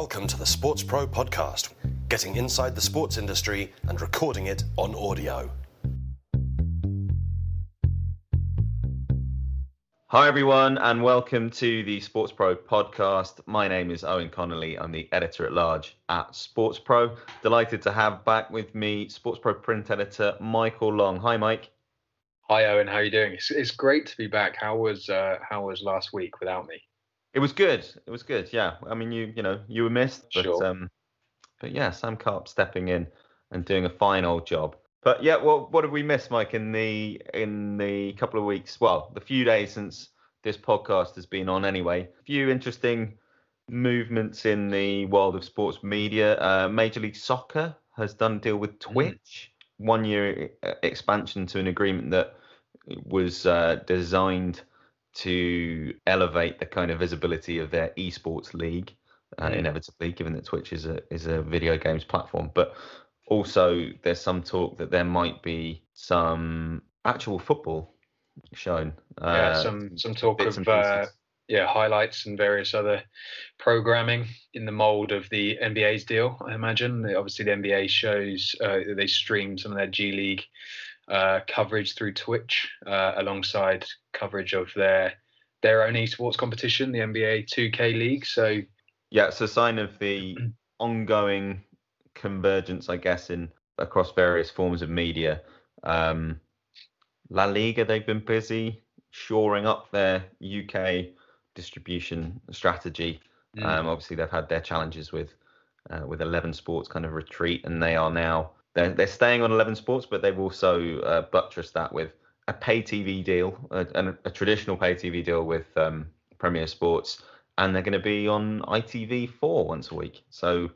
Welcome to the SportsPro podcast, getting inside the sports industry and recording it on audio. Hi, everyone, and welcome to the SportsPro podcast. My name is Eoin Connolly. I'm the editor at large at SportsPro. Delighted to have back with me SportsPro print editor Michael Long. Hi, Mike. Hi, Eoin. How are you doing? It's, it's great to be back. How was uh, how was last week without me? It was good. It was good. Yeah. I mean, you you know you were missed, but Sure. um, but yeah, Sam Carp stepping in and doing a fine old job. But yeah, well, what have we missed, Mike, in the in the couple of weeks? Well, the few days since this podcast has been on, anyway. A few interesting movements in the world of sports media. Uh, Major League Soccer has done a deal with Twitch, one year uh, expansion to an agreement that was uh, designed to elevate the kind of visibility of their esports league, uh, Mm. inevitably, given that Twitch is a is a video games platform. But also, there's some talk that there might be some actual football shown. yeah, uh, some some talk of uh, yeah highlights and various other programming in the mold of the NBA's deal. I imagine. Obviously, the NBA shows uh, they stream some of their G League uh, coverage through Twitch uh, alongside coverage of their their own esports competition, the NBA 2K League. So Yeah, it's a sign of the ongoing convergence, I guess, in across various forms of media. Um, La Liga, they've been busy shoring up their UK distribution strategy. Mm. Um, obviously, they've had their challenges with uh, with Eleven Sports kind of retreat, and they are now they're they're staying on Eleven Sports, but they've also uh, buttressed that with a pay TV deal, a, a, a traditional pay TV deal with um, Premier Sports, and they're going to be on ITV4 once a week. So,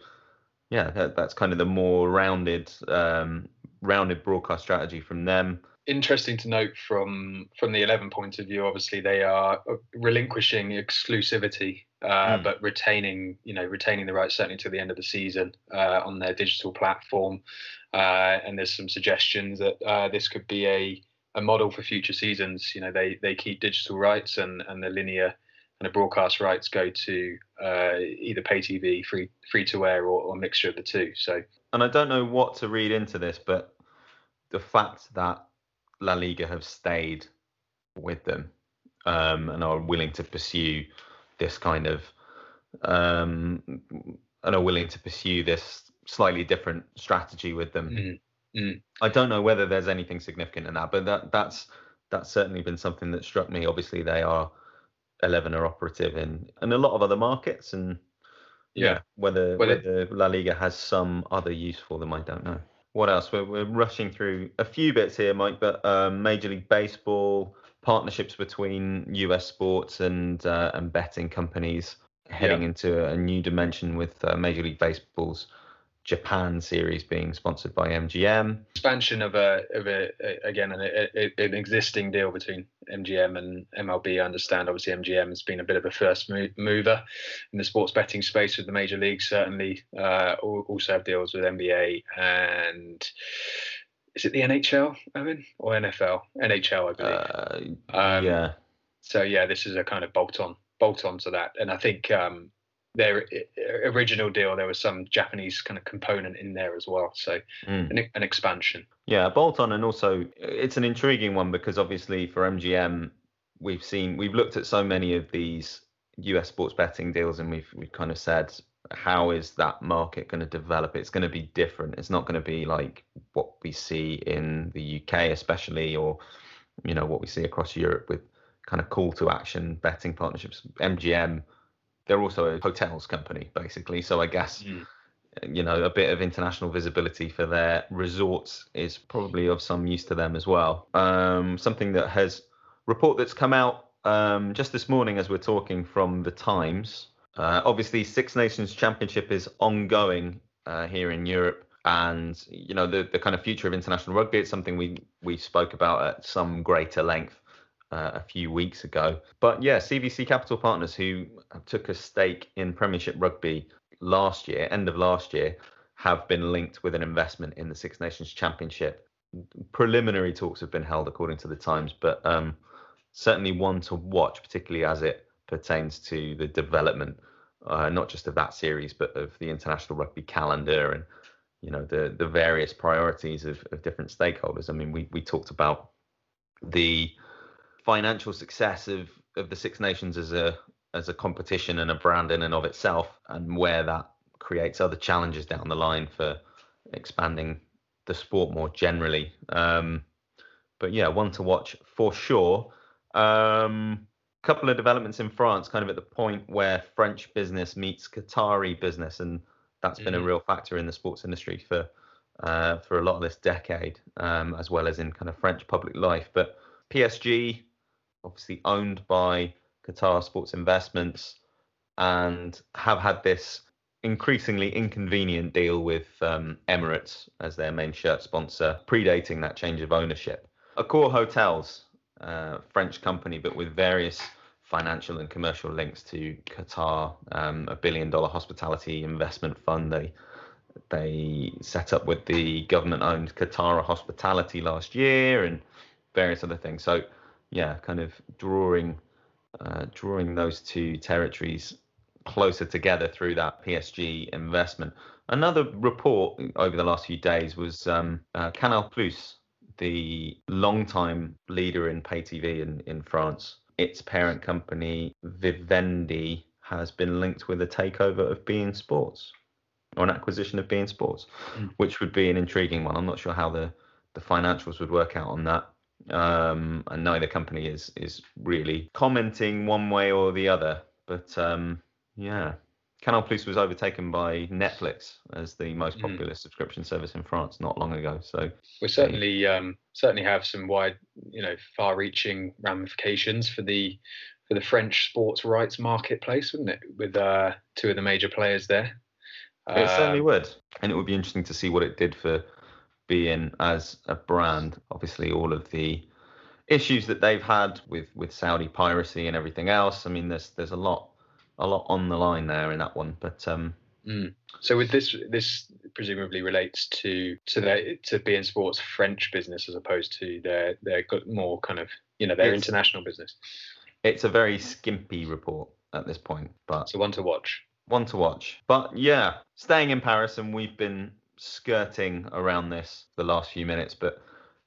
yeah, that, that's kind of the more rounded um, rounded broadcast strategy from them. Interesting to note from from the 11 point of view obviously they are uh, relinquishing exclusivity uh, Mm. but retaining you know retaining the rights certainly to the end of the season uh, on their digital platform uh, and there's some suggestions that uh, this could be a a model for future seasons you know they they keep digital rights and and the linear and the broadcast rights go to uh, either pay TV, free free to air, or, or a mixture of the two. So and I don't know what to read into this, but the fact that La Liga have stayed with them um, and are willing to pursue this kind of um, and are willing to pursue this slightly different strategy with them. Mm, mm. I don't know whether there's anything significant in that, but that that's that's certainly been something that struck me. Obviously, they are eleven are operative in in a lot of other markets, and Yeah. whether Well, it- whether La Liga has some other use for them, I don't know. What else? We're we're rushing through a few bits here, Mike. But um, Major League Baseball partnerships between U.S. sports and uh, and betting companies heading into a new dimension with uh, Major League Baseball's Japan series being sponsored by MGM. expansion of a of a, a- again an, a, an existing deal between MGM and MLB. I understand obviously MGM has been a bit of a first mo- mover in the sports betting space with the major leagues. Certainly, uh, also have deals with NBA and is it the NHL, Eoin, or NFL? NHL, I believe. Uh, Um, yeah, So yeah, this is a kind of bolt on bolt on to that, and I think um, their original deal there was some Japanese kind of component in there as well. So Mm. an, an expansion. yeah, bolt on, and also it's an intriguing one because obviously for MGM, we've seen we've looked at so many of these US sports betting deals, and we've we've kind of said how is that market going to develop? It's going to be different. It's not going to be like what we see in the UK, especially, or you know what we see across Europe with kind of call to action betting partnerships. MGM, they're also a hotels company basically, so I guess you know a bit of international visibility for their resorts is probably of some use to them as well. Um, something that has report that's come out um, just this morning as we're talking from the Times. Uh, obviously, Six Nations Championship is ongoing uh, here in Europe, and you know the the kind of future of international rugby. It's something we we spoke about at some greater length uh, a few weeks ago. But yeah, CVC Capital Partners, who took a stake in Premiership Rugby last year, end of last year, have been linked with an investment in the Six Nations Championship. Preliminary talks have been held, according to the Times, but um, certainly one to watch, particularly as it pertains to the development uh, not just of that series, but of the international rugby calendar and you know the the various priorities of, of different stakeholders. I mean, we we talked about the financial success of of the Six Nations as a as a competition and a brand in and of itself, and where that creates other challenges down the line for expanding the sport more generally. Um, but yeah, one to watch for sure. Um, couple of developments in France, kind of at the point where French business meets Qatari business, and that's mm-hmm. been a mm-hmm. real factor in the sports industry for uh, for a lot of this decade, um, as well as in kind of French public life. But PSG, obviously owned by Qatar Sports Investments, and have had this increasingly inconvenient deal with um, Emirates as their main shirt sponsor, predating that change of ownership. Accor Hotels, uh, French company, but with various financial and commercial links to Qatar, um, a billion dollar hospitality investment fund. They they set up with the government owned Qatar Hospitality last year and various other things. So yeah, kind of drawing uh, drawing those two territories closer together through that PSG investment. Another report over the last few days was um, uh, Canal Plus, the long-time leader in pay TV in, in France. Its parent company, Vivendi, has been linked with a takeover of beIN Sports or an acquisition of beIN Sports, mm. which would be an intriguing one. I'm not sure how the, the financials would work out on that. Um, and neither company is is really commenting one way or the other. But um, yeah. Canal Plus was overtaken by Netflix as the most hmm. popular mm. subscription service in France not long ago. So we certainly um, certainly have some wide, you know, far-reaching ramifications for the for the French sports rights marketplace, wouldn't it? With uh, two of the major players there. It certainly would, and it would be interesting to see what it did for beIN as a brand. Obviously, all of the issues that they've had with with Saudi piracy and everything else. I mean, there's there's a lot a lot on the line there in that one. But um, mm. so with this, this presumably relates to to their to beIN Sports French business as opposed to their their more kind of you know their international business. It's a very skimpy report at this point, but so one to watch. One to watch. But yeah, staying in Paris, and we've been skirting around this the last few minutes, but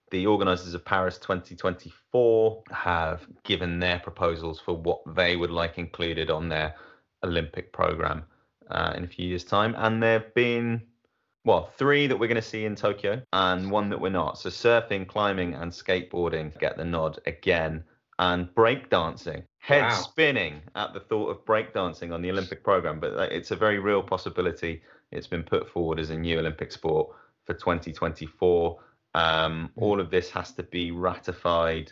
the organisers of Paris 2024 have given their proposals for what they would like included on their Olympic program uh, in a few years' time. And there have been, well, three that we're going to see in Tokyo and one that we're not. So surfing, climbing, and skateboarding get the nod again. And breakdancing, head wow. spinning at the thought of breakdancing on the Olympic program. But uh, it's a very real possibility. It's been put forward as a new Olympic sport for 2024. Um, hmm. all of this has to be ratified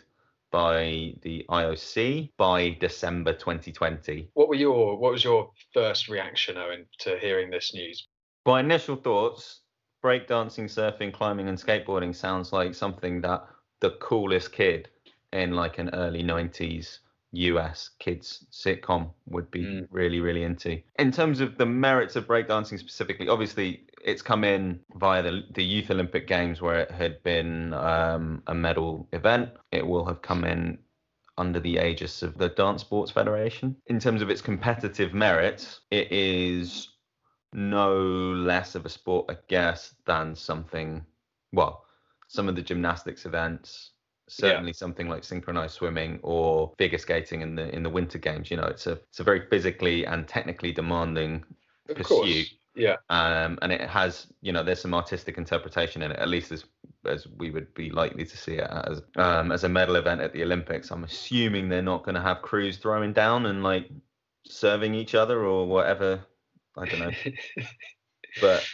by the IOC by December 2020. What were your what was your first reaction, Eoin, to hearing this news? My initial thoughts: breakdancing, surfing, climbing, and skateboarding sounds like something that the coolest kid in like an early 90s US kids sitcom would be mm. really, really into. In terms of the merits of breakdancing specifically, obviously it's come in via the, the Youth Olympic Games where it had been um, a medal event. It will have come in under the aegis of the Dance Sports Federation. In terms of its competitive merits, it is no less of a sport, I guess, than something, well, some of the gymnastics events, certainly yeah. something like synchronized swimming or figure skating in the in the winter games you know it's a it's a very physically and technically demanding of pursuit. course. yeah. Um and it has you know there's some artistic interpretation in it at least as as we would be likely to see it as um as a medal event at the olympics. I'm assuming they're not going to have crews throwing down and like serving each other or whatever. I don't know. But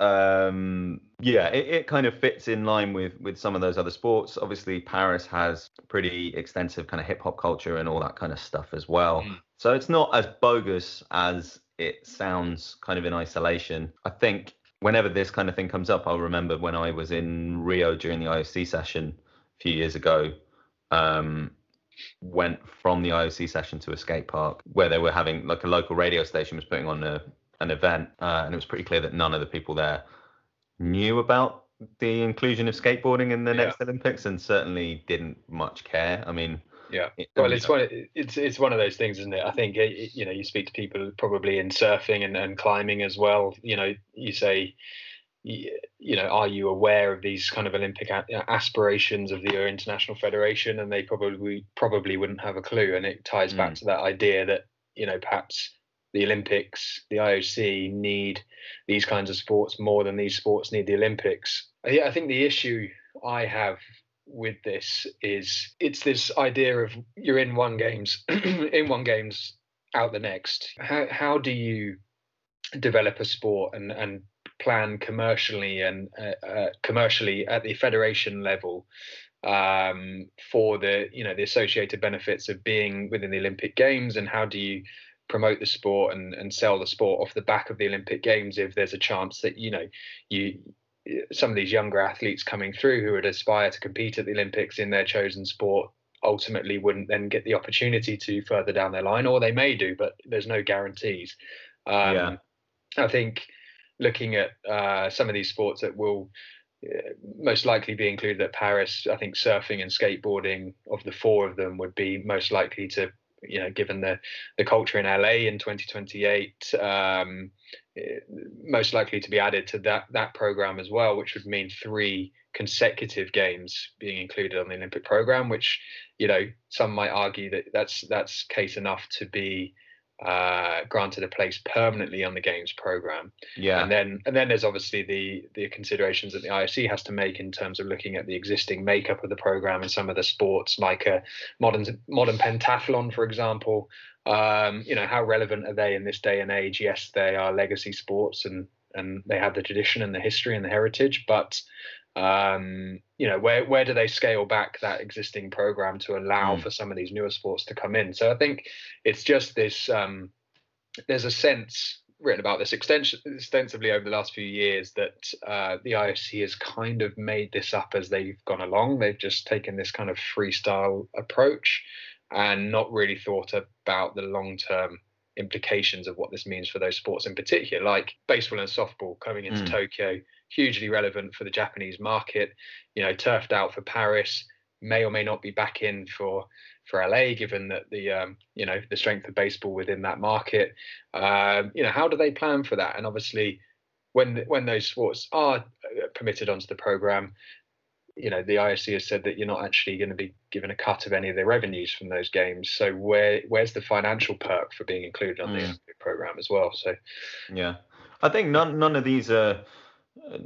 um, yeah, it, it, kind of fits in line with with some of those other sports. Obviously, Paris has pretty extensive kind of hip hop culture and all that kind of stuff as well. Mm. So it's not as bogus as it sounds kind of in isolation. I think whenever this kind of thing comes up, I'll remember when I was in Rio during the IOC session a few years ago. Um, went from the IOC session to a skate park where they were having like a local radio station was putting on a an event, uh, and it was pretty clear that none of the people there knew about the inclusion of skateboarding in the yeah. next Olympics, and certainly didn't much care. I mean, Yeah. It, well, it's one. It's it's one of those things, isn't it? I think it, you know you speak to people probably in surfing and, and climbing as well. You know, you say, you know, are you aware of these kind of Olympic aspirations of the international federation? And they probably probably wouldn't have a clue. And it ties mm. back to that idea that you know perhaps the Olympics, the IOC need these kinds of sports more than these sports need the Olympics. Yeah, I think the issue I have with this is it's this idea of you're in one games in one games out the next how how do you develop a sport and and plan commercially and uh, uh, commercially at the federation level um, for the you know the associated benefits of being within the Olympic Games and how do you promote the sport and, and sell the sport off the back of the Olympic Games if there's a chance that you know you some of these younger athletes coming through who would aspire to compete at the Olympics in their chosen sport ultimately wouldn't then get the opportunity to further down their line, or they may do, but there's no guarantees. Um, yeah. I think looking at uh, some of these sports that will uh, most likely be included at Paris, I think surfing and skateboarding of the four of them would be most likely to you know, given the the culture in LA in 2028, um, eh, most likely to be added to that that program as well, which would mean three consecutive games being included on the Olympic program. Which, you know, some might argue that that's that's case enough to be uh, granted a place permanently on the games program. Yeah. And then and then there's obviously the the considerations that the IOC has to make in terms of looking at the existing makeup of the program and some of the sports like a modern modern pentathlon, for example. Um, you know, how relevant are they in this day and age? Yes, they are legacy sports and and they have the tradition and the history and the heritage, but um, you know where where do they scale back that existing program to allow mm. for some of these newer sports to come in so i think it's just this um, there's a sense written about this extensively over the last few years that uh, the IOC has kind of made this up as they've gone along. They've just taken this kind of freestyle approach and not really thought about the long term implications of what this means for those sports in particular, like baseball and softball coming into mm. Tokyo hugely relevant for the Japanese market. You know, turfed out for Paris, may or may not be back in for for LA, given that the um, you know the strength of baseball within that market. Um, you know, how do they plan for that? And obviously, when when those sports are uh, permitted onto the program, you know the IOC has said that you're not actually going to be given a cut of any of the revenues from those games. So where where's the financial perk for being included on mm. the program as well? So yeah, I think none none of these are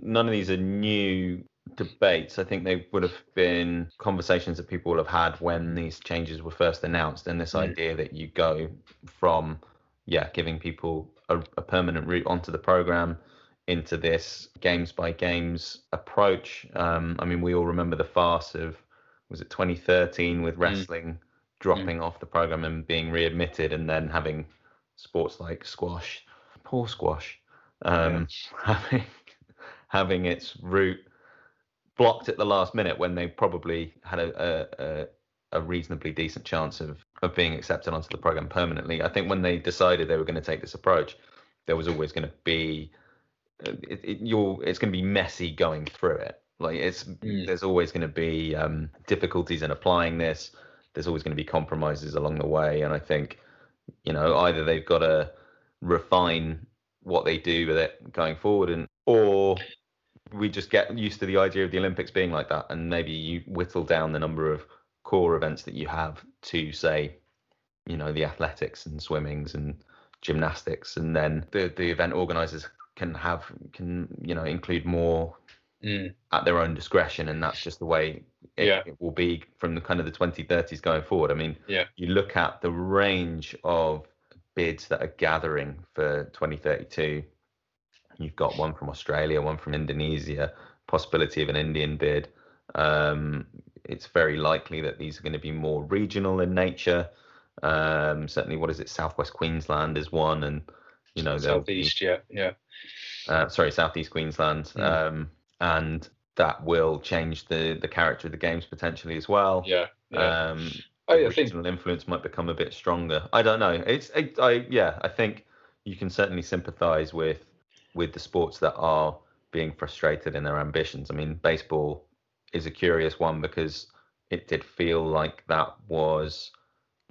none of these are new debates. I think they would have been conversations that people would have had when these changes were first announced, and this mm. idea that you go from, yeah, giving people a, a, permanent route onto the program into this games by games approach. Um, I mean, we all remember the farce of was it 2013 with mm. wrestling mm. dropping mm. off the program and being readmitted, and then having sports like squash, poor squash, um, yeah. having having its route blocked at the last minute when they probably had a, a, a reasonably decent chance of, of being accepted onto the program permanently. I think when they decided they were going to take this approach, there was always going to be it, it, you're it's going to be messy going through it. Like it's mm. there's always going to be um, difficulties in applying this. There's always going to be compromises along the way, and I think you know either they've got to refine what they do with it going forward, and or we just get used to the idea of the Olympics being like that, and maybe you whittle down the number of core events that you have to say, you know, the athletics and swimmings and gymnastics, and then the the event organizers can have can you know include more mm. at their own discretion, and that's just the way it, yeah. it will be from the kind of the 2030s going forward. I mean, yeah. you look at the range of bids that are gathering for 2032 You've got one from Australia, one from Indonesia, possibility of an Indian bid. Um, it's very likely that these are going to be more regional in nature. Um, certainly, what is it? Southwest Queensland is one, and you know, southeast, be, yeah, yeah. Uh, sorry, southeast Queensland, mm. um, and that will change the the character of the games potentially as well. Yeah. yeah. Um, oh, yeah, regional think... influence might become a bit stronger. I don't know. It's, it, I, yeah, I think you can certainly sympathise with with the sports that are being frustrated in their ambitions. I mean, baseball is a curious one because it did feel like that was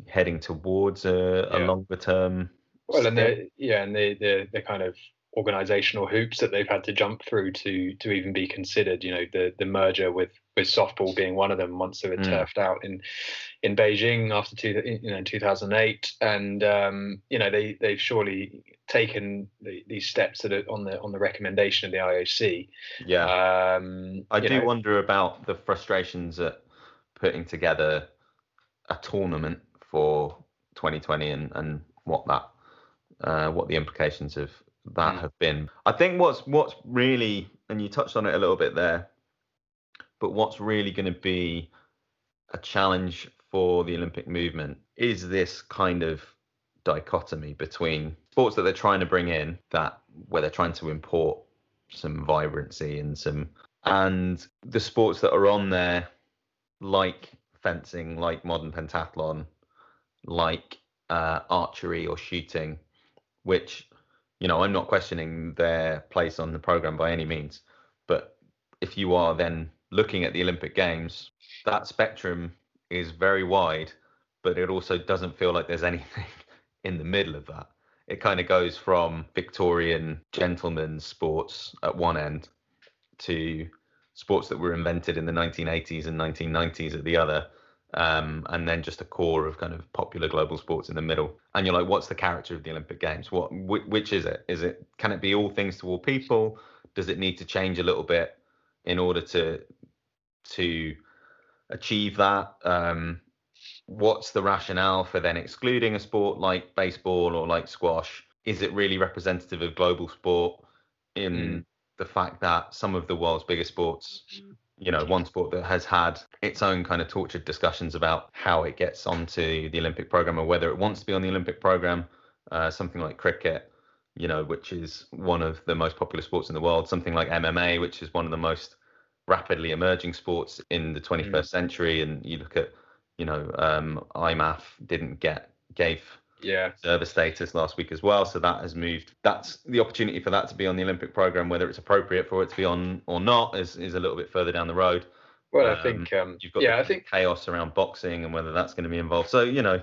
heading towards a, a Yeah. longer term. Well, and stint. the yeah, and the the the kind of organizational hoops that they've had to jump through to to even be considered. You know, the the merger with with softball being one of them once they were Mm. turfed out in in Beijing after two, you know 2008, and um, you know they they've surely taken the, these steps that are on the on the recommendation of the IOC. yeah. Um, I do know, wonder about the frustrations at putting together a tournament for 2020 and, and what that uh, what the implications of that Mm. have been. I think what's what's really and you touched on it a little bit there, but what's really going to be a challenge for the Olympic movement is this kind of dichotomy between sports that they're trying to bring in that where they're trying to import some vibrancy and some and the sports that are on there like fencing like modern pentathlon like uh, archery or shooting which you know i'm not questioning their place on the program by any means but if you are then looking at the olympic games that spectrum is very wide but it also doesn't feel like there's anything in the middle of that. It kind of goes from victorian gentlemen's sports at one end to sports that were invented in the 1980s and 1990s at the other um, and then just a core of kind of popular global sports in the middle. And you're like what's the character of the olympic games? What wh- which is it? Is it can it be all things to all people? Does it need to change a little bit in order to to achieve that? Um, what's the rationale for then excluding a sport like baseball or like squash? Is it really representative of global sport in Mm. the fact that some of the world's biggest sports you know one sport that has had its own kind of tortured discussions about how it gets onto the olympic program or whether it wants to be on the olympic program uh, something like cricket you know which is one of the most popular sports in the world something like mma which is one of the most rapidly emerging sports in the 21st Mm. century and you look at you know um IMMAF didn't get gave yeah, observer status last week as well. So that has moved. That's the opportunity for that to be on the Olympic program. Whether it's appropriate for it to be on or not is is a little bit further down the road. well, Um, I think um, You've got yeah, I think chaos around boxing and whether that's going to be involved. So you know,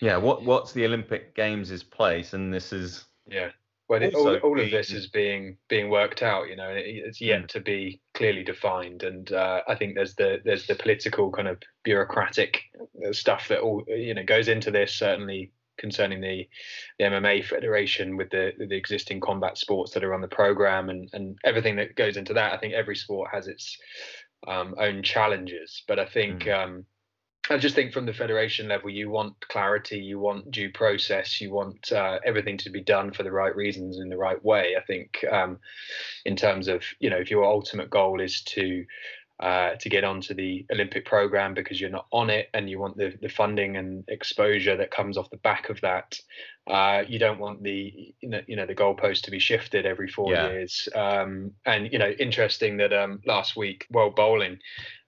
yeah, what what's the Olympic Games' place? And this is Yeah. Well, it, all, all of this is being being worked out, you know, and it, it's yet Mm. to be clearly defined. And uh, I think there's the there's the political kind of bureaucratic uh, stuff that all you know goes into this. Certainly concerning the, the MMA Federation with the the existing combat sports that are on the program and and everything that goes into that. I think every sport has its um, own challenges, but I think. Um, I just think from the federation level, you want clarity, you want due process, you want uh, everything to be done for the right reasons in the right way. I think, um, in terms of you know, if your ultimate goal is to uh, to get onto the Olympic program because you're not on it and you want the, the funding and exposure that comes off the back of that, uh, you don't want the you know, you know the goalpost to be shifted every four Yeah. years. Um, and you know, interesting that um, last week World Bowling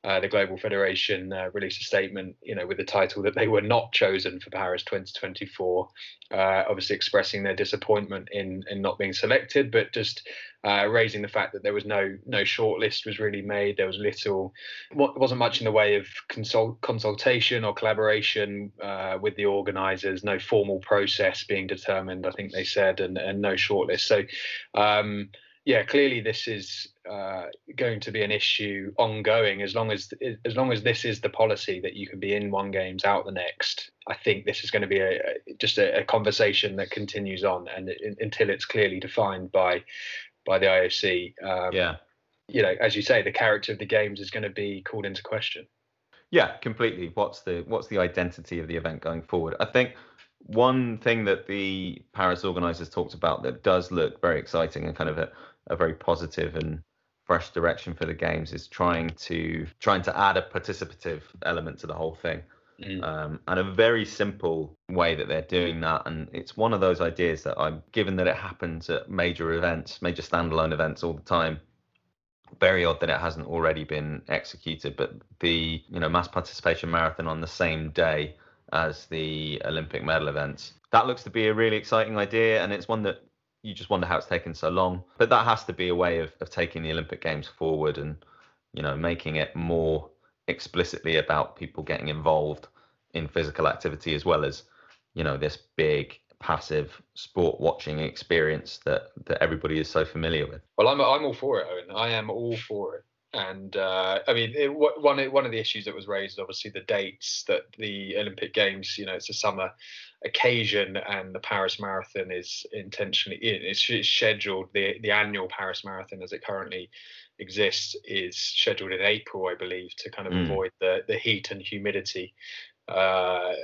uh, the Global Federation uh, released a statement, you know, with the title that they were not chosen for Paris 2024. Uh, obviously, expressing their disappointment in in not being selected, but just uh, raising the fact that there was no no shortlist was really made. There was little, wasn't much in the way of consult consultation or collaboration uh, with the organisers. No formal process being determined. I think they said, and and no shortlist. So. Um, yeah, clearly this is uh, going to be an issue ongoing as long as as long as this is the policy that you can be in one games out the next. I think this is going to be a, just a, a conversation that continues on and it, until it's clearly defined by by the IOC. Um, yeah, You know, as you say, the character of the games is going to be called into question. yeah, completely. What's the what's the identity of the event going forward? I think one thing that the Paris organisers talked about that does look very exciting and kind of a, a very positive and fresh direction for the games is trying to trying to add a participative element to the whole thing. Mm. um, and a very simple way that they're doing that. And it's one of those ideas that I'm given that it happens at major events, major standalone events all the time. Very odd that it hasn't already been executed, but the you know mass participation marathon on the same day as the Olympic medal events. That looks to be a really exciting idea, and it's one that you just wonder how it's taken so long. But that has to be a way of, of taking the Olympic Games forward and you know making it more explicitly about people getting involved in physical activity as well as you know this big passive sport watching experience that that everybody is so familiar with. Well, I'm I'm all for it, Eoin. I am all for it. And uh, I mean, it, one one of the issues that was raised, obviously, the dates that the Olympic Games, you know, it's a summer occasion, and the Paris Marathon is intentionally it's scheduled. The the annual Paris Marathon, as it currently exists, is scheduled in April, I believe, to kind of mm. avoid the the heat and humidity. Uh,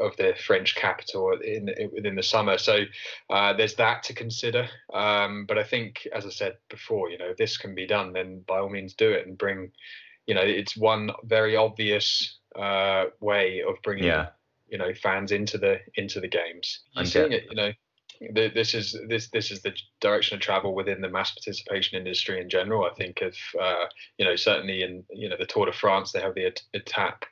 of the French capital in, in within the summer. So uh, there's that to consider. Um, but I think, as I said before, you know, if this can be done, then by all means do it and bring. You know, it's one very obvious uh, way of bringing yeah. You know fans into the into the games. You're seeing it, you know, this is this this is the direction of travel within the mass participation industry in general. I think of uh, you know certainly in you know the Tour de France they have the Etape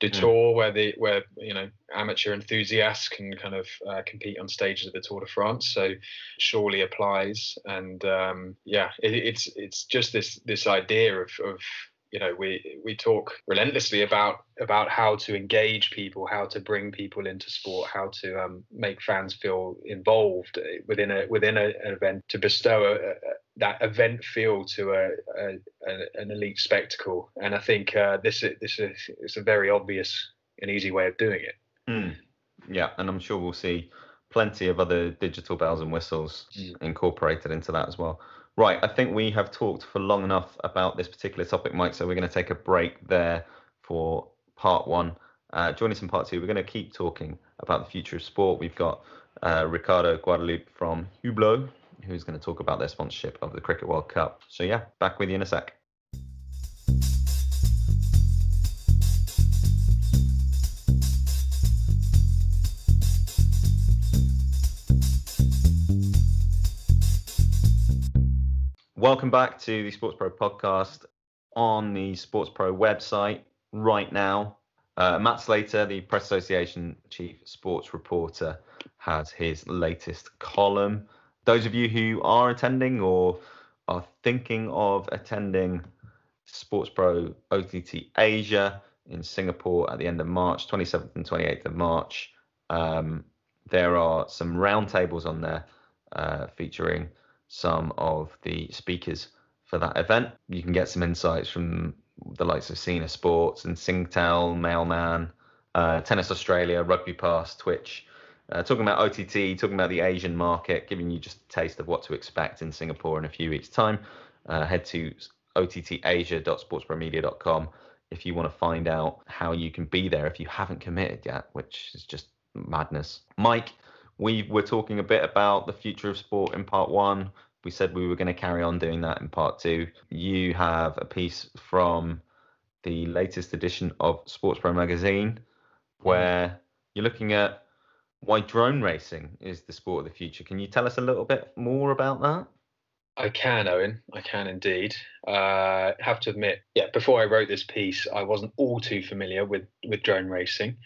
du mm. Tour where the where you know amateur enthusiasts can kind of uh, compete on stages of the Tour de France. So surely applies, and um, yeah, it, it's it's just this this idea of of you know we we talk relentlessly about about how to engage people how to bring people into sport how to um, make fans feel involved within a within a, an event to bestow a, a, that event feel to a, an elite spectacle and i think uh, this is this is it's a very obvious and easy way of doing it mm. yeah and i'm sure we'll see plenty of other digital bells and whistles mm. incorporated into that as well Right, I think we have talked for long enough about this particular topic, Mike. So we're going to take a break there for part one. Uh, join us in part two. We're going to keep talking about the future of sport. We've got uh, Ricardo Guadalupe from Hublot, who's going to talk about their sponsorship of the Cricket World Cup. So yeah, back with you in a sec. Welcome back to the SportsPro podcast on the SportsPro website right now. Uh, Matt Slater, the Press Association chief sports reporter, has his latest column. Those of you who are attending or are thinking of attending SportsPro OTT Asia in Singapore at the end of March, 27th and 28th of March, um, there are some roundtables on there uh, featuring some of the speakers for that event. You can get some insights from the likes of Sina Sports and Singtel, Mailman, uh, Tennis Australia, Rugby Pass, Twitch, uh, talking about OTT, talking about the Asian market, giving you just a taste of what to expect in Singapore in a few weeks' time. Uh, head to ottasia.sportspromedia.com if you want to find out how you can be there if you haven't committed yet, which is just madness. Mike, we were talking a bit about the future of sport in part one. We said we were going to carry on doing that in part two. You have a piece from the latest edition of SportsPro magazine where you're looking at why drone racing is the sport of the future. Can you tell us a little bit more about that? I can, Eoin. I can indeed. Uh, have to admit, yeah. Before I wrote this piece, I wasn't all too familiar with with drone racing,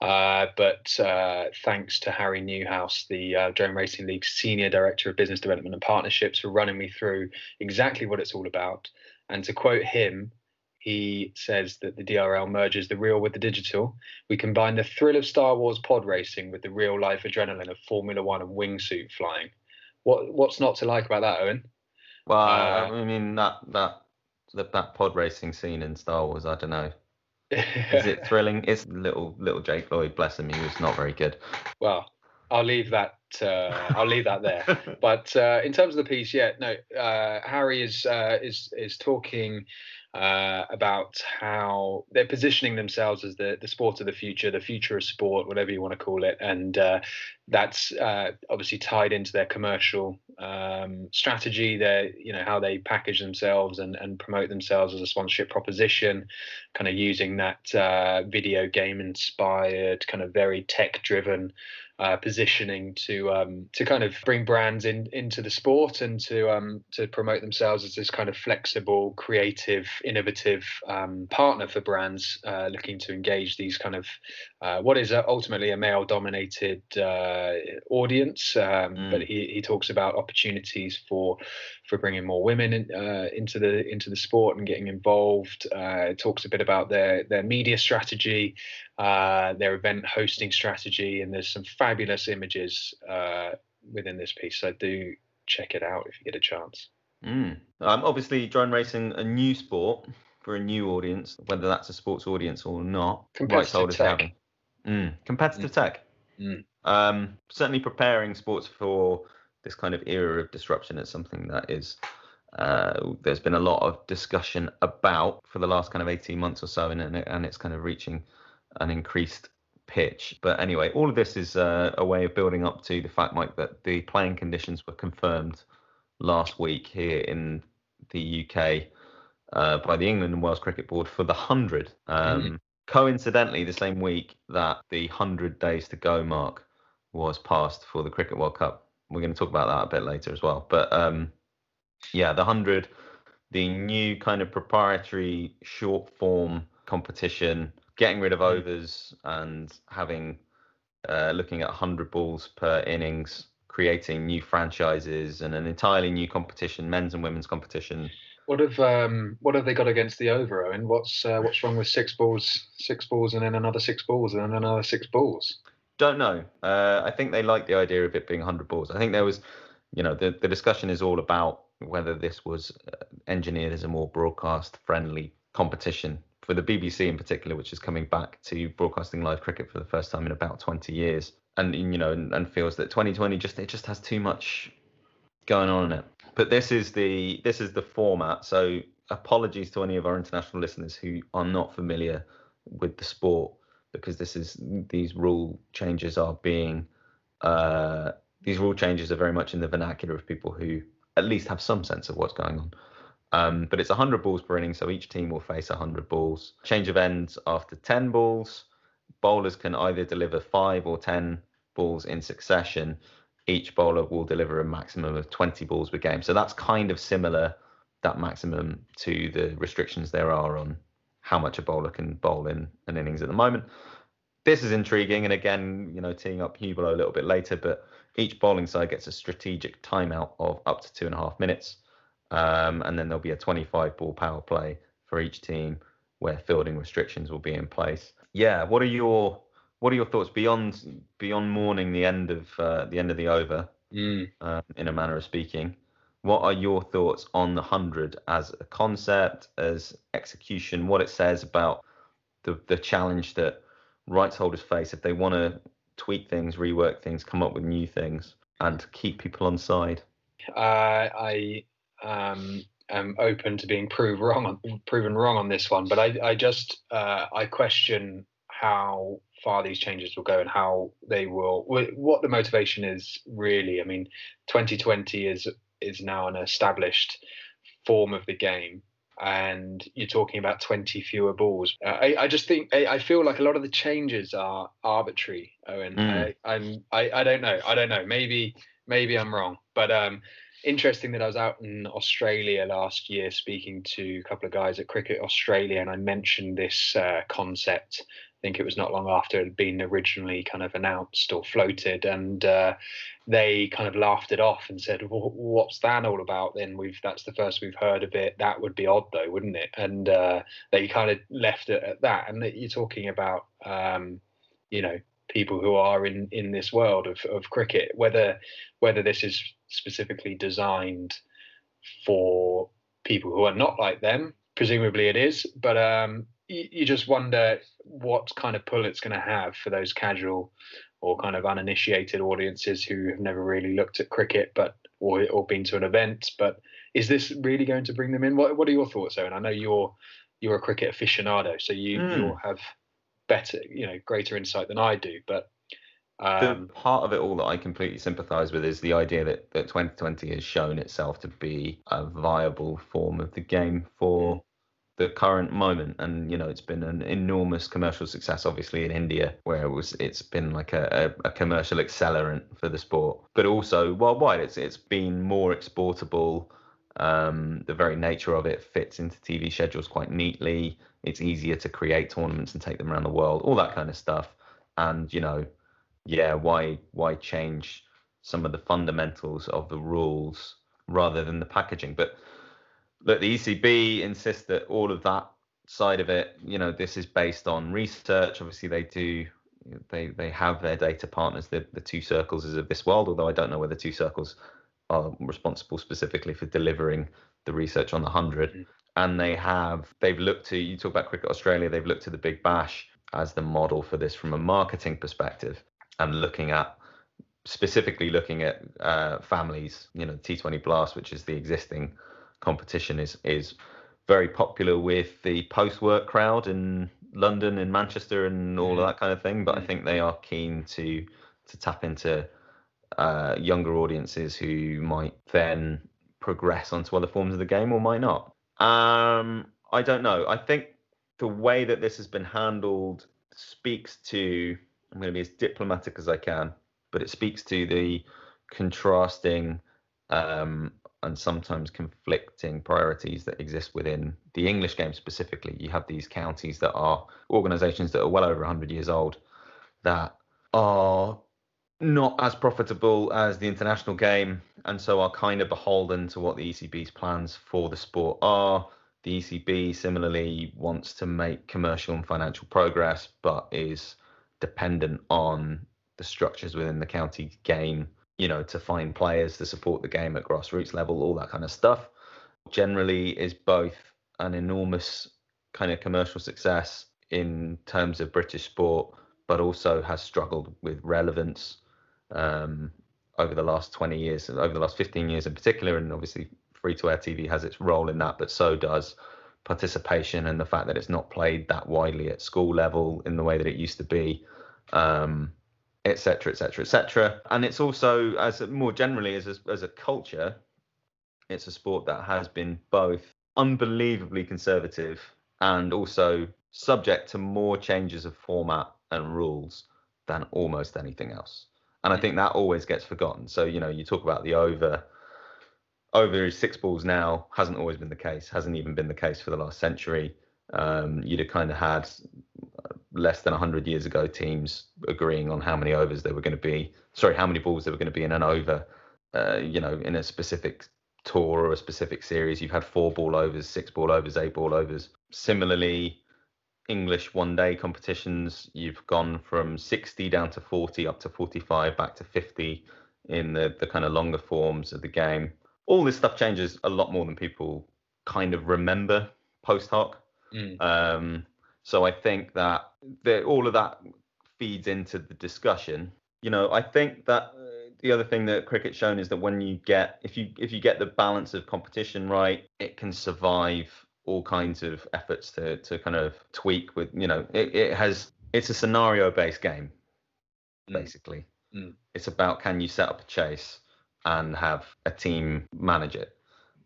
uh, but uh, thanks to Harry Newhouse, the uh, Drone Racing League's senior director of business development and partnerships, for running me through exactly what it's all about. And to quote him, he says that the DRL merges the real with the digital. We combine the thrill of Star Wars pod racing with the real life adrenaline of Formula One and wingsuit flying. What what's not to like about that, Eoin? Well, uh, I mean that that that that pod racing scene in Star Wars. I don't know. Is it thrilling? It's little little Jake Lloyd, bless him, he was not very good. Well, I'll leave that. Uh, I'll leave that there. But uh, in terms of the piece, yeah, no. Uh, Harry is uh, is is talking uh, about how they're positioning themselves as the the sport of the future, the future of sport, whatever you want to call it, and uh, that's uh, obviously tied into their commercial um, strategy. Their you know how they package themselves and and promote themselves as a sponsorship proposition, kind of using that uh, video game inspired, kind of very tech driven uh, positioning to um, to kind of bring brands in into the sport and to um, to promote themselves as this kind of flexible, creative, innovative um, partner for brands uh, looking to engage these kind of uh, what is ultimately a male dominated uh, audience. Um, mm. But he, he talks about opportunities for for bringing more women in, uh, into the into the sport and getting involved. Uh, talks a bit about their their media strategy, uh, their event hosting strategy, and there's some fabulous images uh, within this piece. So do check it out if you get a chance. Mm. Um, obviously, drone racing a new sport for a new audience, whether that's a sports audience or not. Competitive tech. Mm. Competitive mm. tech. Mm. Um, certainly preparing sports for this kind of era of disruption is something that is uh, there's been a lot of discussion about for the last kind of 18 months or so, and, and it's kind of reaching an increased pitch. But anyway, all of this is uh, a way of building up to the fact, Mike, that the playing conditions were confirmed last week here in the UK uh, by the England and Wales Cricket Board for the 100. Um, mm-hmm. Coincidentally, the same week that the 100 days to go mark was passed for the Cricket World Cup. We're going to talk about that a bit later as well. But um, yeah, the 100, the new kind of proprietary short form competition, getting rid of mm-hmm. overs and having uh, looking at 100 balls per innings, creating new franchises and an entirely new competition, men's and women's competition. What have um, what have they got against the over, Eoin? What's uh, what's wrong with six balls, six balls, and then another six balls, and then another six balls? Don't know. Uh, I think they like the idea of it being 100 balls. I think there was, you know, the, the discussion is all about whether this was uh, engineered as a more broadcast friendly competition for the BBC in particular, which is coming back to broadcasting live cricket for the first time in about 20 years, and you know, and, and feels that 2020 just it just has too much going on in it. But this is the this is the format. So apologies to any of our international listeners who are not familiar with the sport because this is these rule changes are being uh, these rule changes are very much in the vernacular of people who at least have some sense of what's going on. Um, but it's 100 balls per inning, so each team will face 100 balls. Change of ends after 10 balls. Bowlers can either deliver five or 10 balls in succession. Each bowler will deliver a maximum of 20 balls per game. So that's kind of similar, that maximum, to the restrictions there are on how much a bowler can bowl in an innings at the moment. This is intriguing, and again, you know, teeing up Hublot a little bit later, but each bowling side gets a strategic timeout of up to two and a half minutes, um, and then there'll be a 25 ball power play for each team where fielding restrictions will be in place. Yeah, what are your what are your thoughts beyond beyond mourning the end of uh, the end of the over, mm. uh, in a manner of speaking? What are your thoughts on the hundred as a concept, as execution? What it says about the the challenge that rights holders face if they want to tweak things, rework things, come up with new things, and keep people on side? Uh, I um, am open to being proved wrong on, proven wrong on this one, but I, I just uh, I question how far these changes will go and how they will what the motivation is really. I mean, 2020 is is now an established form of the game and you're talking about 20 fewer balls. Uh, I, I, just think I, I, feel like a lot of the changes are arbitrary, Eoin. Mm. I, I'm I, I don't know. I don't know. Maybe maybe I'm wrong. But um, interesting that I was out in Australia last year speaking to a couple of guys at Cricket Australia, and I mentioned this uh, concept think it was not long after it had been originally kind of announced or floated, and uh, they kind of laughed it off and said, well, "What's that all about?" Then we've that's the first we've heard of it. That would be odd, though, wouldn't it? And uh, they kind of left it at that. And you're talking about, um, you know, people who are in in this world of of cricket, whether whether this is specifically designed for people who are not like them. Presumably, it is, but um, you, just wonder what kind of pull it's going to have for those casual or kind of uninitiated audiences who have never really looked at cricket but or, or been to an event. But is this really going to bring them in? What, what are your thoughts Eoin? I know you're you're a cricket aficionado so you mm. you'll have better you know greater insight than I do but um, the part of it all that I completely sympathise with is the idea that, that 2020 has shown itself to be a viable form of the game for the current moment and you know it's been an enormous commercial success obviously in india where it was it's been like a, a, a, commercial accelerant for the sport. But also worldwide it's it's been more exportable. Um, the very nature of it fits into tv schedules quite neatly. It's easier to create tournaments and take them around the world all that kind of stuff. And you know yeah why why change some of the fundamentals of the rules rather than the packaging? But Look, the ECB insists that all of that side of it, you know, this is based on research. Obviously, they do they they have their data partners, the the two circles is of this world. Although I don't know whether two circles are responsible specifically for delivering the research on the 100 mm-hmm. and they have they've looked to you talk about cricket australia they've looked to the big bash as the model for this from a marketing perspective and looking at specifically looking at uh, families you know t20 blast which is the existing competition is is very popular with the post work crowd in london and manchester and all mm. of that kind of thing but i mm. think they are keen to to tap into uh, younger audiences who might then progress onto other forms of the game or might not. Um, I don't know. I think the way that this has been handled speaks to, I'm going to be as diplomatic as I can, but it speaks to the contrasting um, and sometimes conflicting priorities that exist within the English game specifically. You have these counties that are organisations that are well over 100 years old that are not as profitable as the international game, and so are kind of beholden to what the ECB's plans for the sport are. The ECB similarly wants to make commercial and financial progress, but is dependent on the structures within the county game, you know, to find players to support the game at grassroots level, all that kind of stuff. Generally, is both an enormous kind of commercial success in terms of British sport, but also has struggled with relevance um, over the last 20 years, over the last 15 years in particular, and obviously free to air TV has its role in that, but so does participation and the fact that it's not played that widely at school level in the way that it used to be. Um, etc etc etc and it's also as more generally as a, as a culture it's a sport that has been both unbelievably conservative and also subject to more changes of format and rules than almost anything else and I think that always gets forgotten. So you know, you talk about the over. Over six balls now hasn't always been the case. Hasn't even been the case for the last century. Um, you'd have kind of had less than 100 years ago teams agreeing on how many overs there were going to be. Sorry, how many balls there were going to be in an over. Uh, you know, in a specific tour or a specific series, you've had four ball overs, six ball overs, eight ball overs. Similarly, English one day competitions, you've gone from 60 down to 40, up to 45, back to 50 in the, the kind of longer forms of the game. All this stuff changes a lot more than people kind of remember post hoc. Mm. Um, so I think that the, all of that feeds into the discussion. You know, I think that uh, the other thing that cricket's shown is that when you get if you if you get the balance of competition right, it can survive all kinds of efforts to to kind of tweak with you know it, it has it's a scenario based game mm. basically mm. it's about can you set up a chase and have a team manage it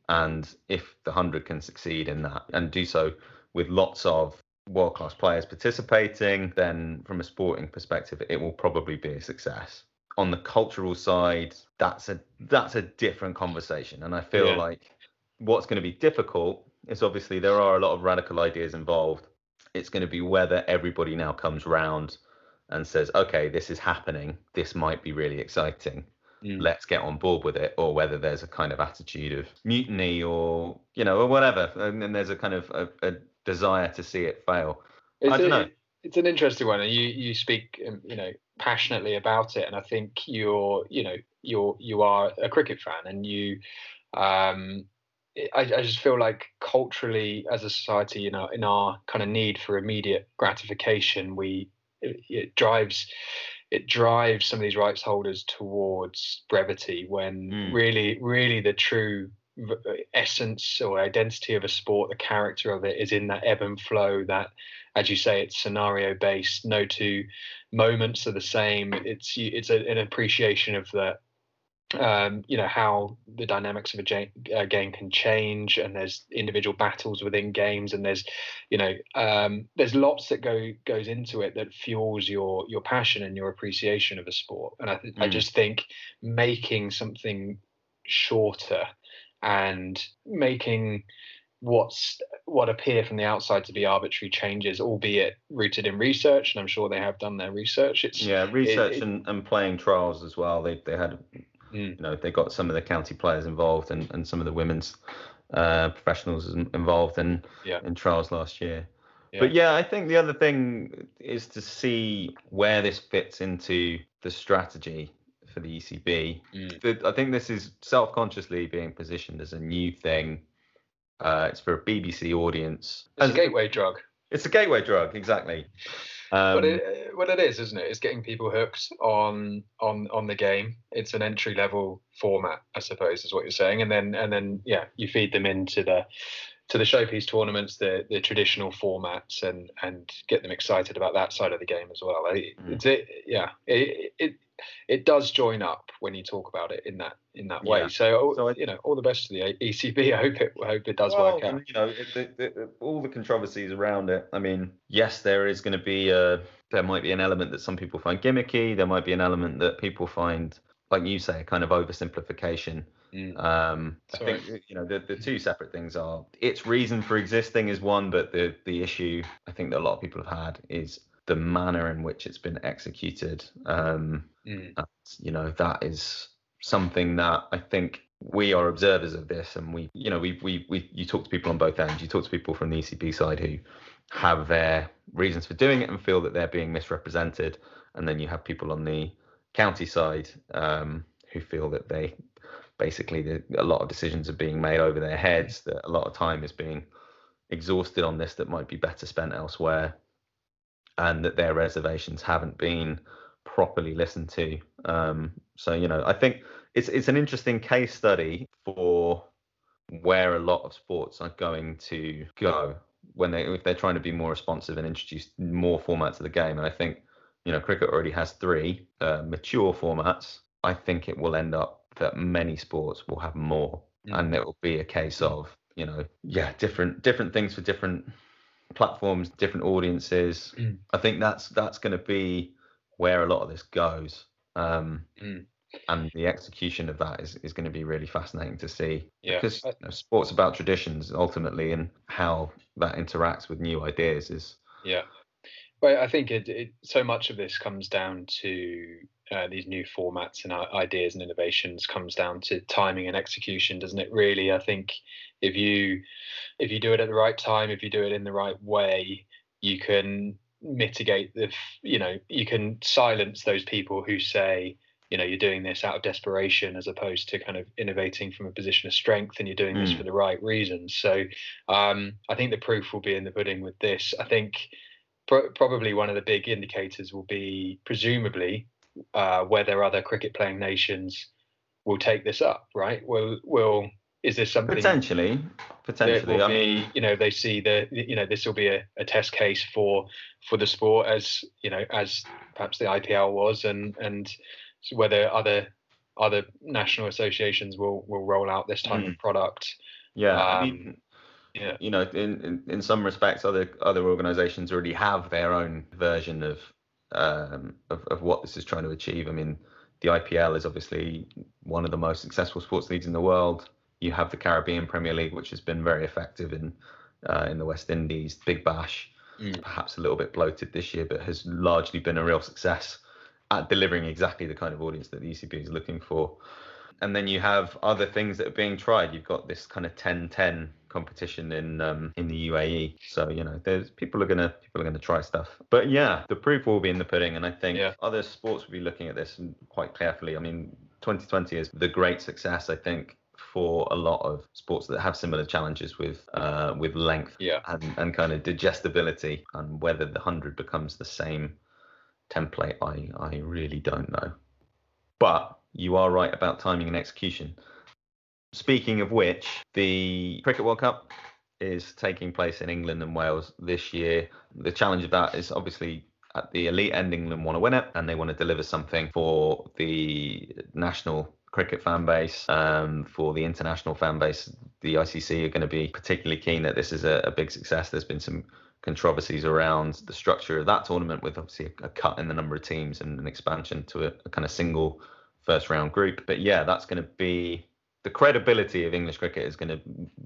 and if the 100 can succeed in that and do so with lots of world class players participating then from a sporting perspective it will probably be a success on the cultural side that's a that's a different conversation and i feel yeah. like what's going to be difficult is obviously there are a lot of radical ideas involved. It's going to be whether everybody now comes round and says, okay, this is happening. This might be really exciting. Mm. Let's get on board with it, or whether there's a kind of attitude of mutiny or, you know, or whatever. And then there's a kind of a, a desire to see it fail. It's I don't a, know. It's an interesting one. And you, you speak, um, you know, passionately about it. And I think you're, you know, you're, you are a cricket fan and you, um, I, I just feel like culturally as a society you know in our kind of need for immediate gratification we it, it drives it drives some of these rights holders towards brevity when mm. really really the true essence or identity of a sport the character of it is in that ebb and flow that as you say it's scenario based no two moments are the same it's it's a, an appreciation of the um, you know how the dynamics of a uh, game can change and there's individual battles within games and there's you know um, there's lots that go goes into it that fuels your your passion and your appreciation of a sport and I, th- mm. I just think making something shorter and making what's what appear from the outside to be arbitrary changes, albeit rooted in research, and I'm sure they have done their research. It's yeah, research it, and, and playing trials as well. They they had Mm. You know, they got some of the county players involved and, and some of the women's uh, professionals involved in yeah. in trials last year. yeah. But yeah, I think the other thing is to see where this fits into the strategy for the ECB. Mm. The, I think this is self-consciously being positioned as a new thing. Uh, it's for a BBC audience. It's as, a gateway drug. It's a gateway drug, exactly. Um, what, it, what it is, isn't it? It's getting people hooked on on on the game. It's an entry level format, I suppose, is what you're saying. And then and then yeah, you feed them into the to the showpiece tournaments, the the traditional formats, and and get them excited about that side of the game as well. It, mm. It's it, yeah. It, it it does join up when you talk about it in that in that way. Yeah. So, so I, you know, all the best to the ECB. I hope it I hope it does well, work out. You know, it, all the controversies around it. I mean, yes, there is going to be a there might be an element that some people find gimmicky. There might be an element that people find, like you say, a kind of oversimplification. Mm. Um, I think you know the, the two separate things are its reason for existing is one, but the the issue I think that a lot of people have had is the manner in which it's been executed. Um, mm. and, you know that is something that I think we are observers of this, and we you know we we we you talk to people on both ends. You talk to people from the ECB side who have their reasons for doing it and feel that they're being misrepresented, and then you have people on the county side um, who feel that they basically the, a lot of decisions are being made over their heads that a lot of time is being exhausted on this that might be better spent elsewhere and that their reservations haven't been properly listened to. Um, so you know i think it's it's an interesting case study for where a lot of sports are going to go when they if they're trying to be more responsive and introduce more formats to the game. And i think you know cricket already has three uh, mature formats. I think it will end up that many sports will have more, mm. and it will be a case of you know yeah different different things for different platforms, different audiences. Mm. I think that's that's going to be where a lot of this goes. Um, mm. And the execution of that is, is going to be really fascinating to see. Yeah. Because you know, sports about traditions ultimately and how that interacts with new ideas is. Yeah. Well, I think it, it so much of this comes down to uh, these new formats and ideas and innovations comes down to timing and execution, doesn't it? Really, I think if you if you do it at the right time, if you do it in the right way, you can mitigate the you know you can silence those people who say you know you're doing this out of desperation as opposed to kind of innovating from a position of strength and you're doing mm. this for the right reasons so um, i think the proof will be in the pudding with this i think probably one of the big indicators will be presumably uh, whether other cricket playing nations will take this up, right? Will will is this something potentially potentially? I mean, you know, they see the you know this will be a, a test case for for the sport as you know as perhaps the IPL was, and and whether other other national associations will will roll out this type mm. of product. Yeah, um, I mean, yeah. you know, in, in in some respects, other other organisations already have their own version of um, of, of what this is trying to achieve. I mean, the IPL is obviously one of the most successful sports leagues in the world. You have the Caribbean Premier League, which has been very effective in uh, in the West Indies. Big Bash, mm. perhaps a little bit bloated this year, but has largely been a real success at delivering exactly the kind of audience that the ECB is looking for. And then you have other things that are being tried. You've got this kind of 10-10 competition in um, in the UAE. So you know, there's people are gonna people are gonna try stuff. But yeah, the proof will be in the pudding, and I think yeah. other sports will be looking at this quite carefully. I mean, Twenty20 is the great success. I think for a lot of sports that have similar challenges with uh, with length yeah. and, and kind of digestibility and whether the 100 becomes the same template I, I really don't know but you are right about timing and execution Speaking of which, the Cricket World Cup is taking place in England and Wales this year. The challenge of that is obviously at the elite end, England want to win it and they want to deliver something for the national cricket fan base, um, for the international fan base. The ICC are going to be particularly keen that this is a, a big success. There's been some controversies around the structure of that tournament, with obviously a, a cut in the number of teams and an expansion to a, a kind of single first round group. But yeah, that's going to be the credibility of English cricket is going to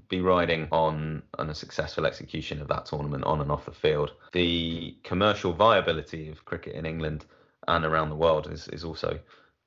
be riding on on a successful execution of that tournament on and off the field. The commercial viability of cricket in England and around the world is is also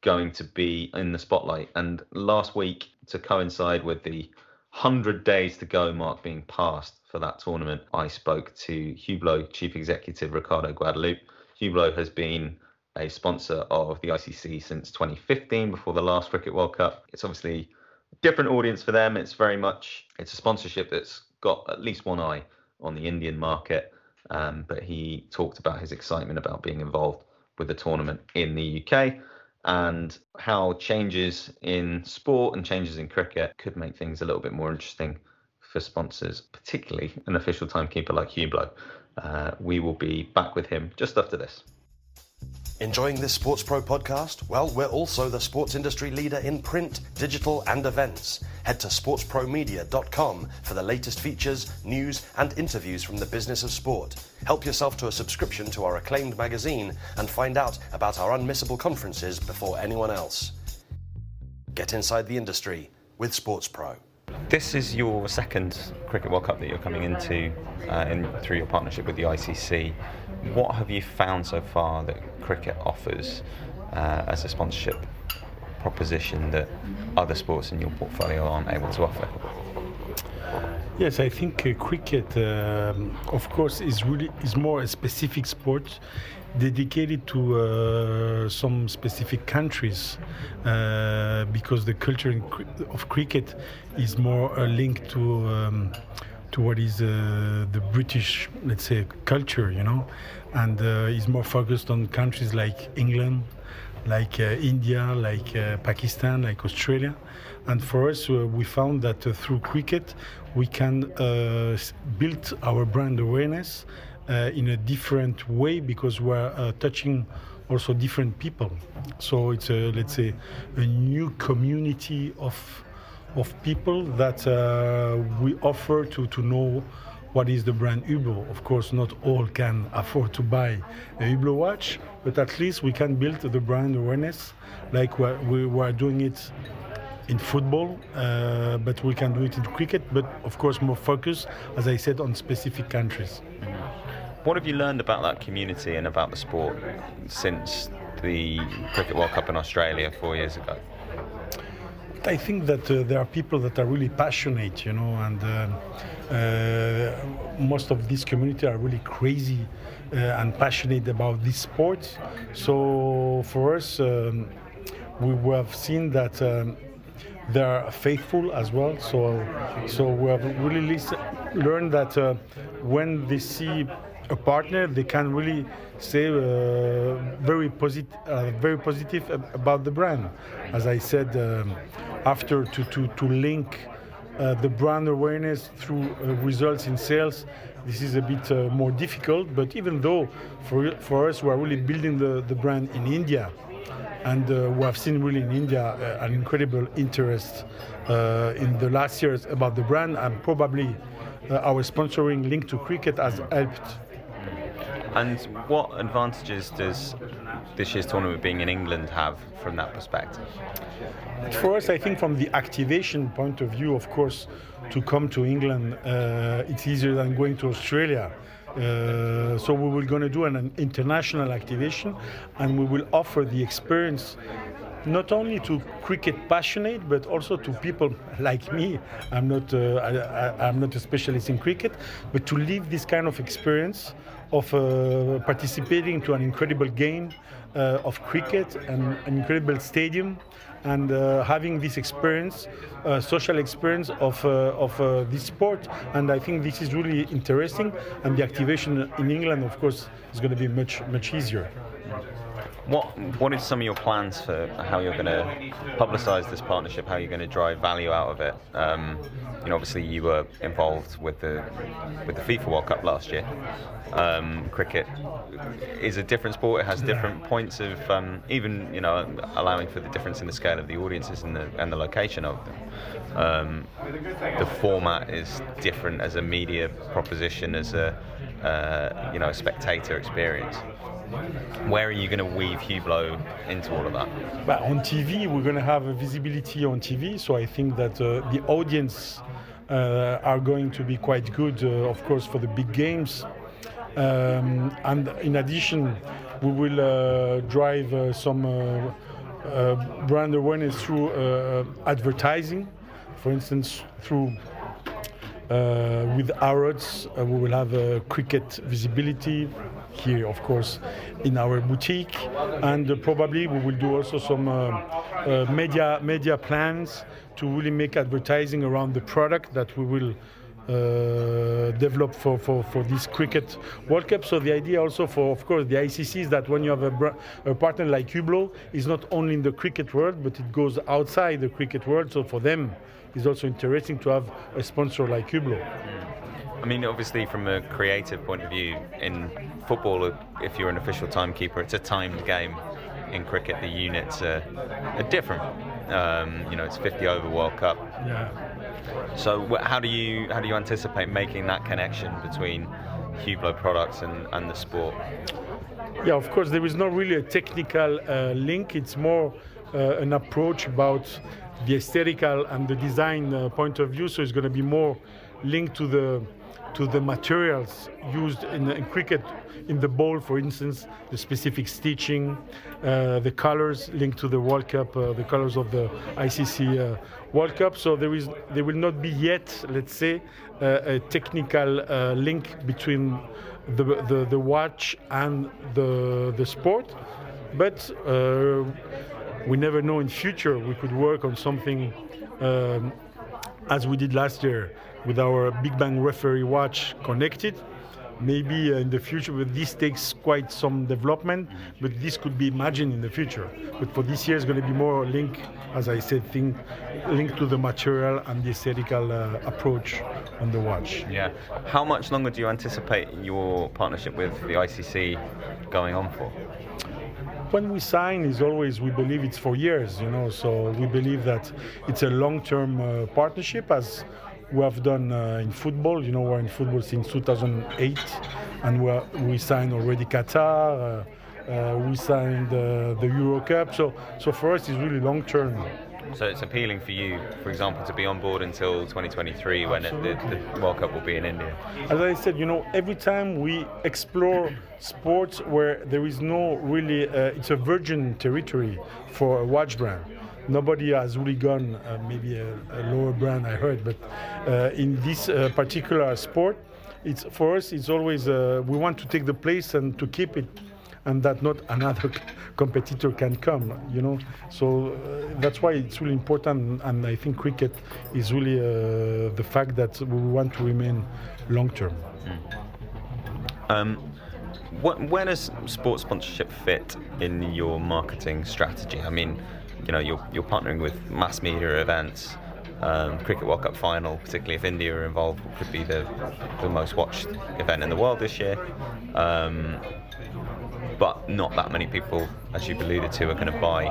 going to be in the spotlight. And last week, to coincide with the 100 days to go mark being passed for that tournament, I spoke to Hublot Chief Executive Ricardo Guadalupe. Hublot has been a sponsor of the ICC since 2015 before the last Cricket World Cup. It's obviously a different audience for them. It's very much it's a sponsorship that's got at least one eye on the Indian market. Um, but he talked about his excitement about being involved with the tournament in the UK and how changes in sport and changes in cricket could make things a little bit more interesting for sponsors, particularly an official timekeeper like Hublot. Uh, we will be back with him just after this. Enjoying this SportsPro podcast? Well, we're also the sports industry leader in print, digital, and events. Head to sportspromedia.com for the latest features, news, and interviews from the business of sport. Help yourself to a subscription to our acclaimed magazine and find out about our unmissable conferences before anyone else. Get inside the industry with SportsPro. This is your second Cricket World Cup that you're coming into uh, in, through your partnership with the ICC. What have you found so far that cricket offers uh, as a sponsorship proposition that other sports in your portfolio aren't able to offer? Yes, I think uh, cricket, um, of course, is really is more a specific sport dedicated to uh, some specific countries uh, because the culture of cricket is more uh, linked to um, to what is uh, the British, let's say, culture, you know, and uh, is more focused on countries like England, like uh, India, like Pakistan, like Australia. And for us, we found that through cricket, we can build our brand awareness uh, in a different way because we're uh, touching also different people. So it's a, let's say a new community of of people that uh, we offer to, to know what is the brand Hublot. Of course, not all can afford to buy a Hublot watch, but at least we can build the brand awareness like we're, we were doing it in football, uh, but we can do it in cricket, but of course more focus, as I said, on specific countries. Mm-hmm. What have you learned about that community and about the sport since the Cricket World Cup in Australia four years ago? I think that uh, there are people that are really passionate, you know, and uh, uh, most of this community are really crazy uh, and passionate about this sport. So for us, um, we have seen that. Um, they are faithful as well. So, so we have really learned that uh, when they see a partner, they can really say uh, very positive, uh, very positive about the brand. As I said, um, after to to to link uh, the brand awareness through uh, results in sales, this is a bit uh, more difficult. But even though for for us, we are really building the the brand in India. And uh, we have seen really in India an incredible interest in the last years about the brand, and probably our sponsoring link to cricket has helped and what advantages does this year's tournament being in England have from that perspective? For us, I think from the activation point of view, of course, to come to England, uh, it's easier than going to Australia. Uh, so we will going to do an, an, international activation, and we will offer the experience not only to cricket passionate, but also to people like me. I'm not, uh, I, am not a specialist in cricket, but to live this kind of experience of uh, participating to an incredible game uh, of cricket and an incredible stadium and uh, having this experience, uh, social experience of, uh, of uh, this sport. And I think this is really interesting. And the activation in England, of course, is going to be much, much easier. What What are some of your plans for how you're going to publicise this partnership? How you're going to drive value out of it? Um, you know, obviously you were involved with the with the FIFA World Cup last year. Um, cricket is a different sport. It has different points of um, even you know allowing for the difference in the scale of the audiences and the and the location of them. Um, the format is different as a media proposition, as a uh, you know a spectator experience. Where are you going to weave Hublot into all of that? But on TV, we're going to have a visibility on TV, so I think that uh, the audience uh, are going to be quite good, uh, of course, for the big games. Um, and in addition, we will uh, drive uh, some uh, brand awareness through advertising For instance, through with Harrods, uh, we will have cricket visibility here, of course, in our boutique, and uh, probably we will do also some uh, uh, media media plans to really make advertising around the product that we will. Uh, develop for, for, for this cricket World Cup. So the idea also for, of course, the ICC is that when you have a, a partner like Hublot, is not only in the cricket world, but it goes outside the cricket world. So for them, it's also interesting to have a sponsor like Hublot. I mean, obviously, from a creative point of view, in football, if you're an official timekeeper, it's a timed game. In cricket, the units are, are different. Um, you know, it's 50 over World Cup. Yeah. So, how do you how do you anticipate making that connection between Hublot products and, and the sport? Yeah, of course, there is not really a technical uh, link. It's more uh, an approach about the aesthetical and the design uh, point of view. So it's going to be more linked to the to the materials used in, in cricket, in the ball, for instance, the specific stitching, uh, the colors linked to the World Cup, uh, the colors of the ICC uh, World Cup. So there is, there will not be yet, let's say, uh, a technical uh, link between the, the the watch and the the sport, but. Uh, we never know in future we could work on something um, as we did last year with our Big Bang referee watch connected. Maybe uh, in the future, but this takes quite some development. But this could be imagined in the future. But for this year, it's going to be more linked, as I said, thing linked to the material and the aesthetical uh, approach on the watch. Yeah. How much longer do you anticipate your partnership with the ICC going on for? when we sign is always we believe it's for years you know so we believe that it's a long-term uh, partnership as we have done uh, in football you know we're in football since 2008 and we we signed already qatar uh, uh we signed uh, the euro cup so so for us it's really long term So it's appealing for you, for example, to be on board until 2023 when it, the, the World Cup will be in India. As I said, you know, every time we explore sports where there is no really, uh, it's a virgin territory for a watch brand. Nobody has really gone, uh, maybe a, a, lower brand I heard, but uh, in this uh, particular sport, it's for us. It's always uh, we want to take the place and to keep it and that not another competitor can come you know so uh, that's why it's really important and i think cricket is really uh, the fact that we want to remain long term mm. um, where does sports sponsorship fit in your marketing strategy i mean you know you're, you're partnering with mass media events um, Cricket World Cup final, particularly if India are involved, could be the, the most watched event in the world this year. Um, but not that many people, as you've alluded to, are going to buy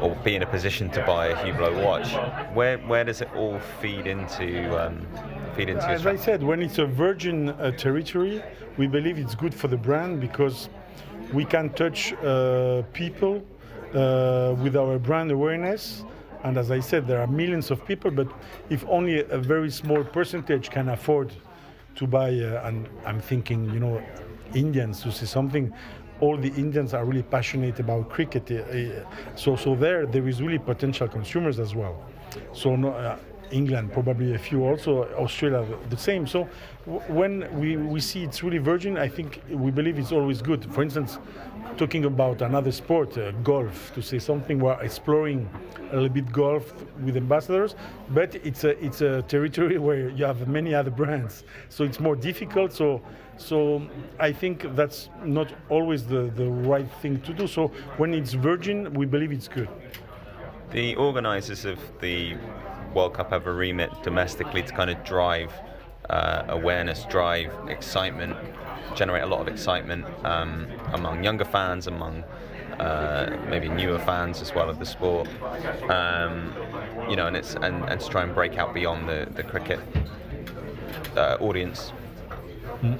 or be in a position to buy a Hublot watch. Where where does it all feed into? Um, feed into As I said, when it's a virgin uh, territory, we believe it's good for the brand because we can touch uh, people uh, with our brand awareness. And as I said, there are millions of people, but if only a very small percentage can afford to buy, uh, and I'm thinking, you know, Indians to see something, all the Indians are really passionate about cricket. Eh, eh, so, so there, there is really potential consumers as well. So, no, uh, England probably a few also, Australia the same. So, when we, we see it's really virgin, I think we believe it's always good. For instance, talking about another sport, uh, golf, to say something, we're exploring a little bit golf with ambassadors, but it's a it's a territory where you have many other brands, so it's more difficult. So so I think that's not always the, the right thing to do. So when it's virgin, we believe it's good. The organisers of the World Cup have a remit domestically to kind of drive uh, awareness, drive excitement, generate a lot of excitement um, among younger fans, among uh, maybe newer fans as well of the sport. Um, you know, and it's and, and to try and break out beyond the the cricket uh, audience. Mm.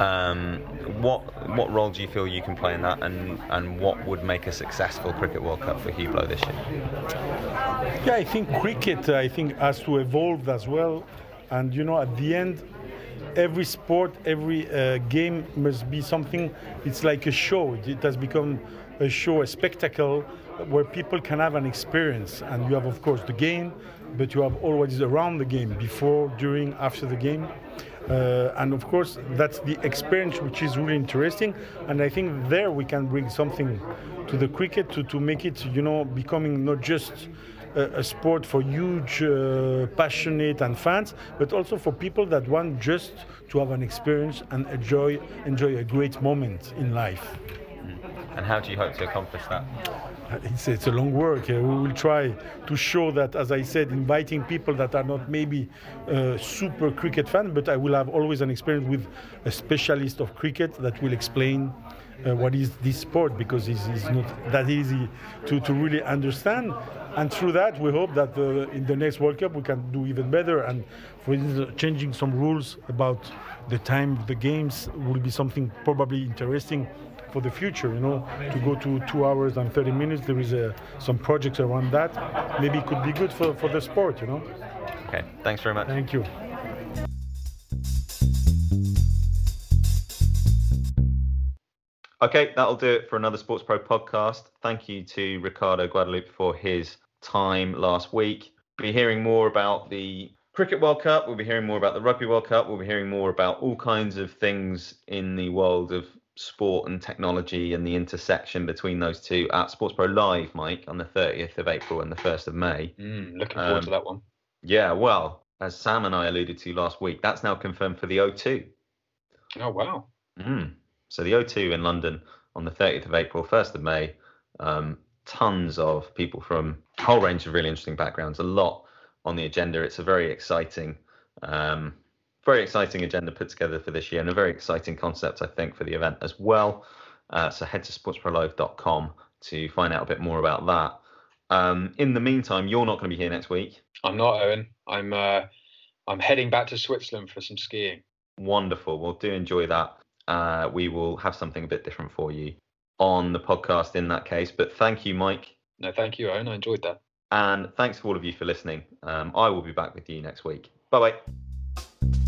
Um, what what role do you feel you can play in that, and, and what would make a successful Cricket World Cup for Hublot this year? Yeah, I think cricket I think has to evolve as well, and you know at the end, every sport, every uh, game must be something. It's like a show. It has become a show, a spectacle where people can have an experience. And you have, of course, the game, but you have always around the game, before, during, after the game. Uh, and of course, that's the experience which is really interesting. And I think there we can bring something to the cricket to, to make it, you know, becoming not just a, a sport for huge, uh, passionate and fans, but also for people that want just to have an experience and enjoy enjoy a great moment in life. And how do you hope to accomplish that? It's, it's a long work. Uh, we will try to show that, as I said, inviting people that are not maybe uh, super cricket fan, but I will have always an experience with a specialist of cricket that will explain uh, what is this sport because it's, it's not that easy to, to really understand. And through that, we hope that uh, in the next World Cup we can do even better. And for instance, changing some rules about the time of the games will be something probably interesting for the future, you know, to go to two hours and 30 minutes. There is a, some projects around that. Maybe it could be good for, for the sport, you know. Okay, thanks very much. Thank you. Okay, that'll do it for another SportsPro podcast. Thank you to Ricardo Guadalupe for his time last week. We'll be hearing more about the Cricket World Cup. We'll be hearing more about the Rugby World Cup. We'll be hearing more about all kinds of things in the world of sport and technology and the intersection between those two at SportsPro Live, Mike, on the 30th of April and the 1st of May. Mm, looking forward Um, to that one. Yeah, well, as Sam and I alluded to last week, that's now confirmed for the O2. Oh wow. Mm. So the O2 in London on the 30th of April, 1st of May. Um, tons of people from a whole range of really interesting backgrounds. A lot on the agenda. It's a very exciting, um, very exciting agenda put together for this year, and a very exciting concept, I think, for the event as well. Uh, so head to sportsprolive.com to find out a bit more about that. Um, in the meantime, you're not going to be here next week. I'm not Eoin. I'm uh, I'm heading back to Switzerland for some skiing. Wonderful. Well, do enjoy that. Uh, we will have something a bit different for you on the podcast in that case. But thank you, Mike. No, thank you, Eoin. I enjoyed that. And thanks to all of you for listening. Um, I will be back with you next week. Bye bye.